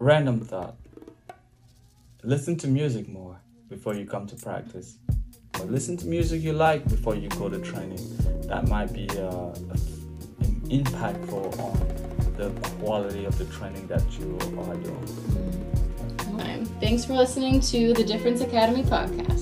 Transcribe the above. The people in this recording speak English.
random thought. Listen to music more before you come to practice. Or listen to music you like before you go to training. That might be uh, impactful on the quality of the training that you are doing. Mm. Thanks for listening to the Difference Academy podcast.